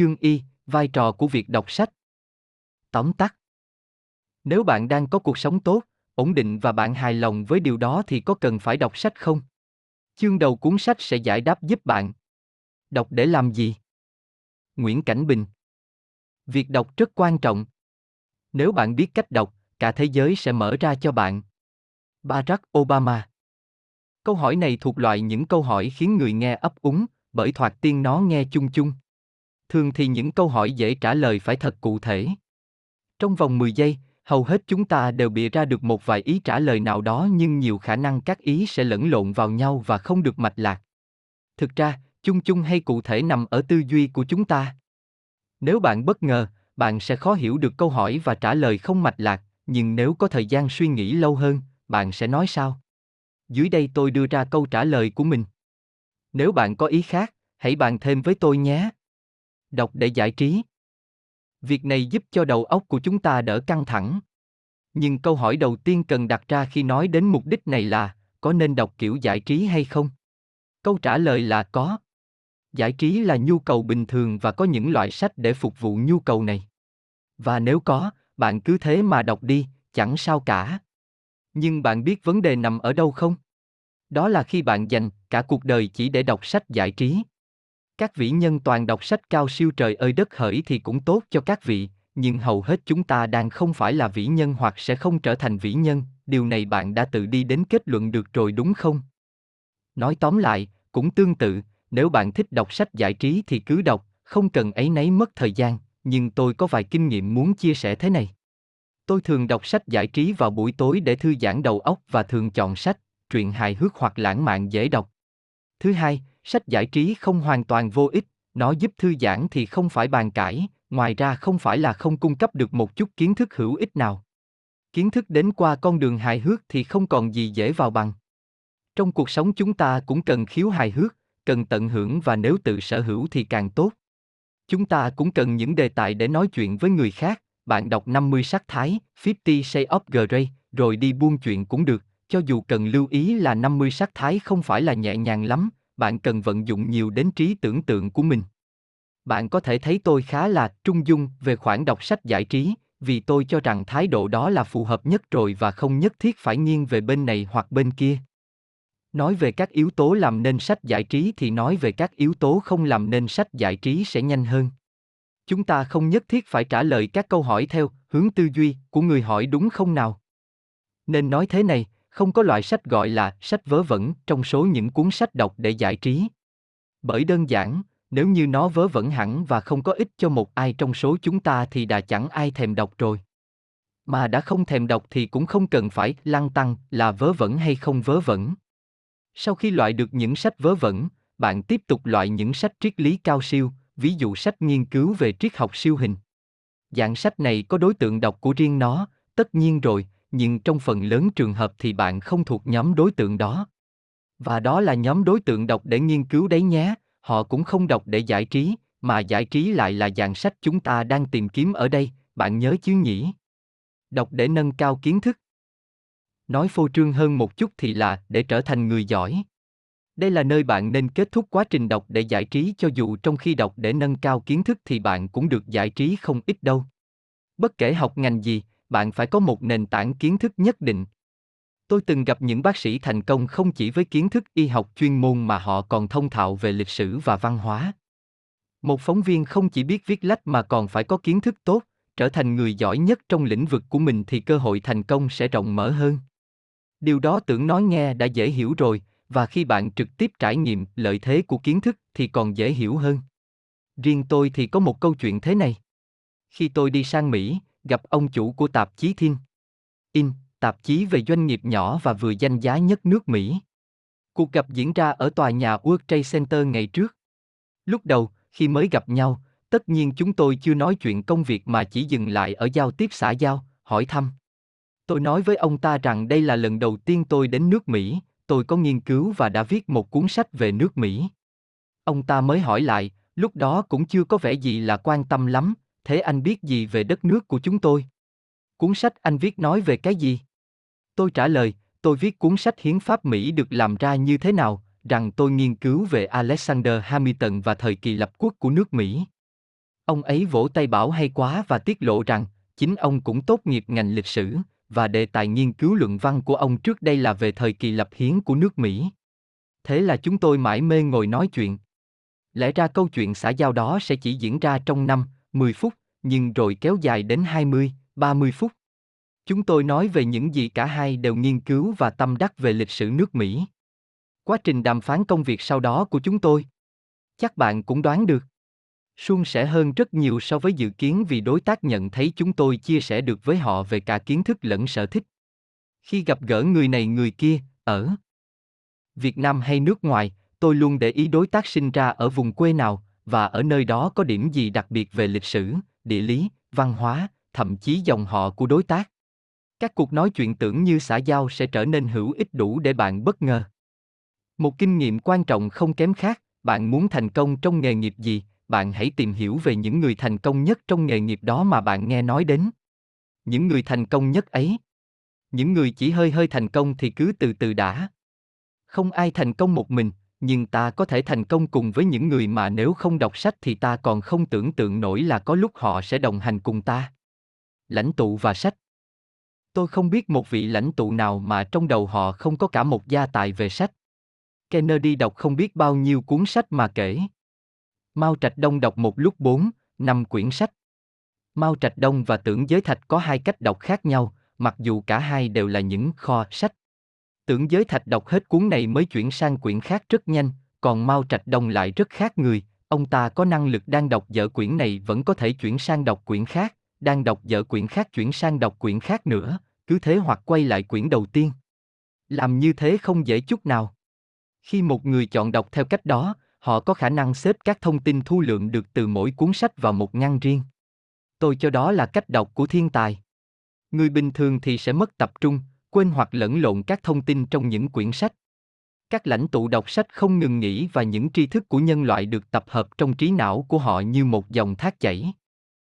chương y, vai trò của việc đọc sách. Tóm tắt. Nếu bạn đang có cuộc sống tốt, ổn định và bạn hài lòng với điều đó thì có cần phải đọc sách không? Chương đầu cuốn sách sẽ giải đáp giúp bạn. Đọc để làm gì? Nguyễn Cảnh Bình Việc đọc rất quan trọng. Nếu bạn biết cách đọc, cả thế giới sẽ mở ra cho bạn. Barack Obama Câu hỏi này thuộc loại những câu hỏi khiến người nghe ấp úng, bởi thoạt tiên nó nghe chung chung. Thường thì những câu hỏi dễ trả lời phải thật cụ thể. Trong vòng 10 giây, hầu hết chúng ta đều bịa ra được một vài ý trả lời nào đó nhưng nhiều khả năng các ý sẽ lẫn lộn vào nhau và không được mạch lạc. Thực ra, chung chung hay cụ thể nằm ở tư duy của chúng ta. Nếu bạn bất ngờ, bạn sẽ khó hiểu được câu hỏi và trả lời không mạch lạc, nhưng nếu có thời gian suy nghĩ lâu hơn, bạn sẽ nói sao? Dưới đây tôi đưa ra câu trả lời của mình. Nếu bạn có ý khác, hãy bàn thêm với tôi nhé. Đọc để giải trí. Việc này giúp cho đầu óc của chúng ta đỡ căng thẳng. Nhưng câu hỏi đầu tiên cần đặt ra khi nói đến mục đích này là, có nên đọc kiểu giải trí hay không? Câu trả lời là có. Giải trí là nhu cầu bình thường và có những loại sách để phục vụ nhu cầu này. Và nếu có, bạn cứ thế mà đọc đi, chẳng sao cả. Nhưng bạn biết vấn đề nằm ở đâu không? Đó là khi bạn dành cả cuộc đời chỉ để đọc sách giải trí. Các vĩ nhân toàn đọc sách cao siêu trời ơi đất hỡi thì cũng tốt cho các vị, nhưng hầu hết chúng ta đang không phải là vĩ nhân hoặc sẽ không trở thành vĩ nhân, điều này bạn đã tự đi đến kết luận được rồi đúng không? Nói tóm lại, cũng tương tự, nếu bạn thích đọc sách giải trí thì cứ đọc, không cần ấy nấy mất thời gian, nhưng tôi có vài kinh nghiệm muốn chia sẻ thế này. Tôi thường đọc sách giải trí vào buổi tối để thư giãn đầu óc và thường chọn sách, truyện hài hước hoặc lãng mạn dễ đọc. Thứ hai, sách giải trí không hoàn toàn vô ích, nó giúp thư giãn thì không phải bàn cãi, ngoài ra không phải là không cung cấp được một chút kiến thức hữu ích nào. Kiến thức đến qua con đường hài hước thì không còn gì dễ vào bằng. Trong cuộc sống chúng ta cũng cần khiếu hài hước, cần tận hưởng và nếu tự sở hữu thì càng tốt. Chúng ta cũng cần những đề tài để nói chuyện với người khác, bạn đọc 50 sắc thái, 50 Shades of Grey, rồi đi buôn chuyện cũng được, cho dù cần lưu ý là 50 sắc thái không phải là nhẹ nhàng lắm, bạn cần vận dụng nhiều đến trí tưởng tượng của mình. Bạn có thể thấy tôi khá là trung dung về khoản đọc sách giải trí, vì tôi cho rằng thái độ đó là phù hợp nhất rồi và không nhất thiết phải nghiêng về bên này hoặc bên kia. Nói về các yếu tố làm nên sách giải trí thì nói về các yếu tố không làm nên sách giải trí sẽ nhanh hơn. Chúng ta không nhất thiết phải trả lời các câu hỏi theo hướng tư duy của người hỏi đúng không nào? Nên nói thế này, không có loại sách gọi là sách vớ vẩn trong số những cuốn sách đọc để giải trí. Bởi đơn giản, nếu như nó vớ vẩn hẳn và không có ích cho một ai trong số chúng ta thì đã chẳng ai thèm đọc rồi. Mà đã không thèm đọc thì cũng không cần phải lăng tăng là vớ vẩn hay không vớ vẩn. Sau khi loại được những sách vớ vẩn, bạn tiếp tục loại những sách triết lý cao siêu, ví dụ sách nghiên cứu về triết học siêu hình. Dạng sách này có đối tượng đọc của riêng nó, tất nhiên rồi, nhưng trong phần lớn trường hợp thì bạn không thuộc nhóm đối tượng đó. Và đó là nhóm đối tượng đọc để nghiên cứu đấy nhé, họ cũng không đọc để giải trí, mà giải trí lại là dạng sách chúng ta đang tìm kiếm ở đây, bạn nhớ chứ nhỉ? Đọc để nâng cao kiến thức. Nói phô trương hơn một chút thì là để trở thành người giỏi. Đây là nơi bạn nên kết thúc quá trình đọc để giải trí cho dù trong khi đọc để nâng cao kiến thức thì bạn cũng được giải trí không ít đâu. Bất kể học ngành gì, bạn phải có một nền tảng kiến thức nhất định. Tôi từng gặp những bác sĩ thành công không chỉ với kiến thức y học chuyên môn mà họ còn thông thạo về lịch sử và văn hóa. Một phóng viên không chỉ biết viết lách mà còn phải có kiến thức tốt, trở thành người giỏi nhất trong lĩnh vực của mình thì cơ hội thành công sẽ rộng mở hơn. Điều đó tưởng nói nghe đã dễ hiểu rồi, và khi bạn trực tiếp trải nghiệm lợi thế của kiến thức thì còn dễ hiểu hơn. Riêng tôi thì có một câu chuyện thế này. Khi tôi đi sang Mỹ, gặp ông chủ của tạp chí Thiên In, tạp chí về doanh nghiệp nhỏ và vừa danh giá nhất nước Mỹ. Cuộc gặp diễn ra ở tòa nhà World Trade Center ngày trước. Lúc đầu, khi mới gặp nhau, tất nhiên chúng tôi chưa nói chuyện công việc mà chỉ dừng lại ở giao tiếp xã giao, hỏi thăm. Tôi nói với ông ta rằng đây là lần đầu tiên tôi đến nước Mỹ, tôi có nghiên cứu và đã viết một cuốn sách về nước Mỹ. Ông ta mới hỏi lại, lúc đó cũng chưa có vẻ gì là quan tâm lắm, thế anh biết gì về đất nước của chúng tôi? Cuốn sách anh viết nói về cái gì? Tôi trả lời, tôi viết cuốn sách hiến pháp Mỹ được làm ra như thế nào, rằng tôi nghiên cứu về Alexander Hamilton và thời kỳ lập quốc của nước Mỹ. Ông ấy vỗ tay bảo hay quá và tiết lộ rằng, chính ông cũng tốt nghiệp ngành lịch sử, và đề tài nghiên cứu luận văn của ông trước đây là về thời kỳ lập hiến của nước Mỹ. Thế là chúng tôi mãi mê ngồi nói chuyện. Lẽ ra câu chuyện xã giao đó sẽ chỉ diễn ra trong năm. 10 phút, nhưng rồi kéo dài đến 20, 30 phút. Chúng tôi nói về những gì cả hai đều nghiên cứu và tâm đắc về lịch sử nước Mỹ. Quá trình đàm phán công việc sau đó của chúng tôi. Chắc bạn cũng đoán được. Suôn sẻ hơn rất nhiều so với dự kiến vì đối tác nhận thấy chúng tôi chia sẻ được với họ về cả kiến thức lẫn sở thích. Khi gặp gỡ người này người kia, ở Việt Nam hay nước ngoài, tôi luôn để ý đối tác sinh ra ở vùng quê nào và ở nơi đó có điểm gì đặc biệt về lịch sử, địa lý, văn hóa, thậm chí dòng họ của đối tác. Các cuộc nói chuyện tưởng như xã giao sẽ trở nên hữu ích đủ để bạn bất ngờ. Một kinh nghiệm quan trọng không kém khác, bạn muốn thành công trong nghề nghiệp gì, bạn hãy tìm hiểu về những người thành công nhất trong nghề nghiệp đó mà bạn nghe nói đến. Những người thành công nhất ấy. Những người chỉ hơi hơi thành công thì cứ từ từ đã. Không ai thành công một mình, nhưng ta có thể thành công cùng với những người mà nếu không đọc sách thì ta còn không tưởng tượng nổi là có lúc họ sẽ đồng hành cùng ta. Lãnh tụ và sách Tôi không biết một vị lãnh tụ nào mà trong đầu họ không có cả một gia tài về sách. Kennedy đọc không biết bao nhiêu cuốn sách mà kể. Mao Trạch Đông đọc một lúc bốn, năm quyển sách. Mao Trạch Đông và Tưởng Giới Thạch có hai cách đọc khác nhau, mặc dù cả hai đều là những kho sách. Tưởng Giới Thạch đọc hết cuốn này mới chuyển sang quyển khác rất nhanh, còn Mao Trạch Đông lại rất khác người, ông ta có năng lực đang đọc dở quyển này vẫn có thể chuyển sang đọc quyển khác, đang đọc dở quyển khác chuyển sang đọc quyển khác nữa, cứ thế hoặc quay lại quyển đầu tiên. Làm như thế không dễ chút nào. Khi một người chọn đọc theo cách đó, họ có khả năng xếp các thông tin thu lượng được từ mỗi cuốn sách vào một ngăn riêng. Tôi cho đó là cách đọc của thiên tài. Người bình thường thì sẽ mất tập trung, quên hoặc lẫn lộn các thông tin trong những quyển sách. Các lãnh tụ đọc sách không ngừng nghỉ và những tri thức của nhân loại được tập hợp trong trí não của họ như một dòng thác chảy.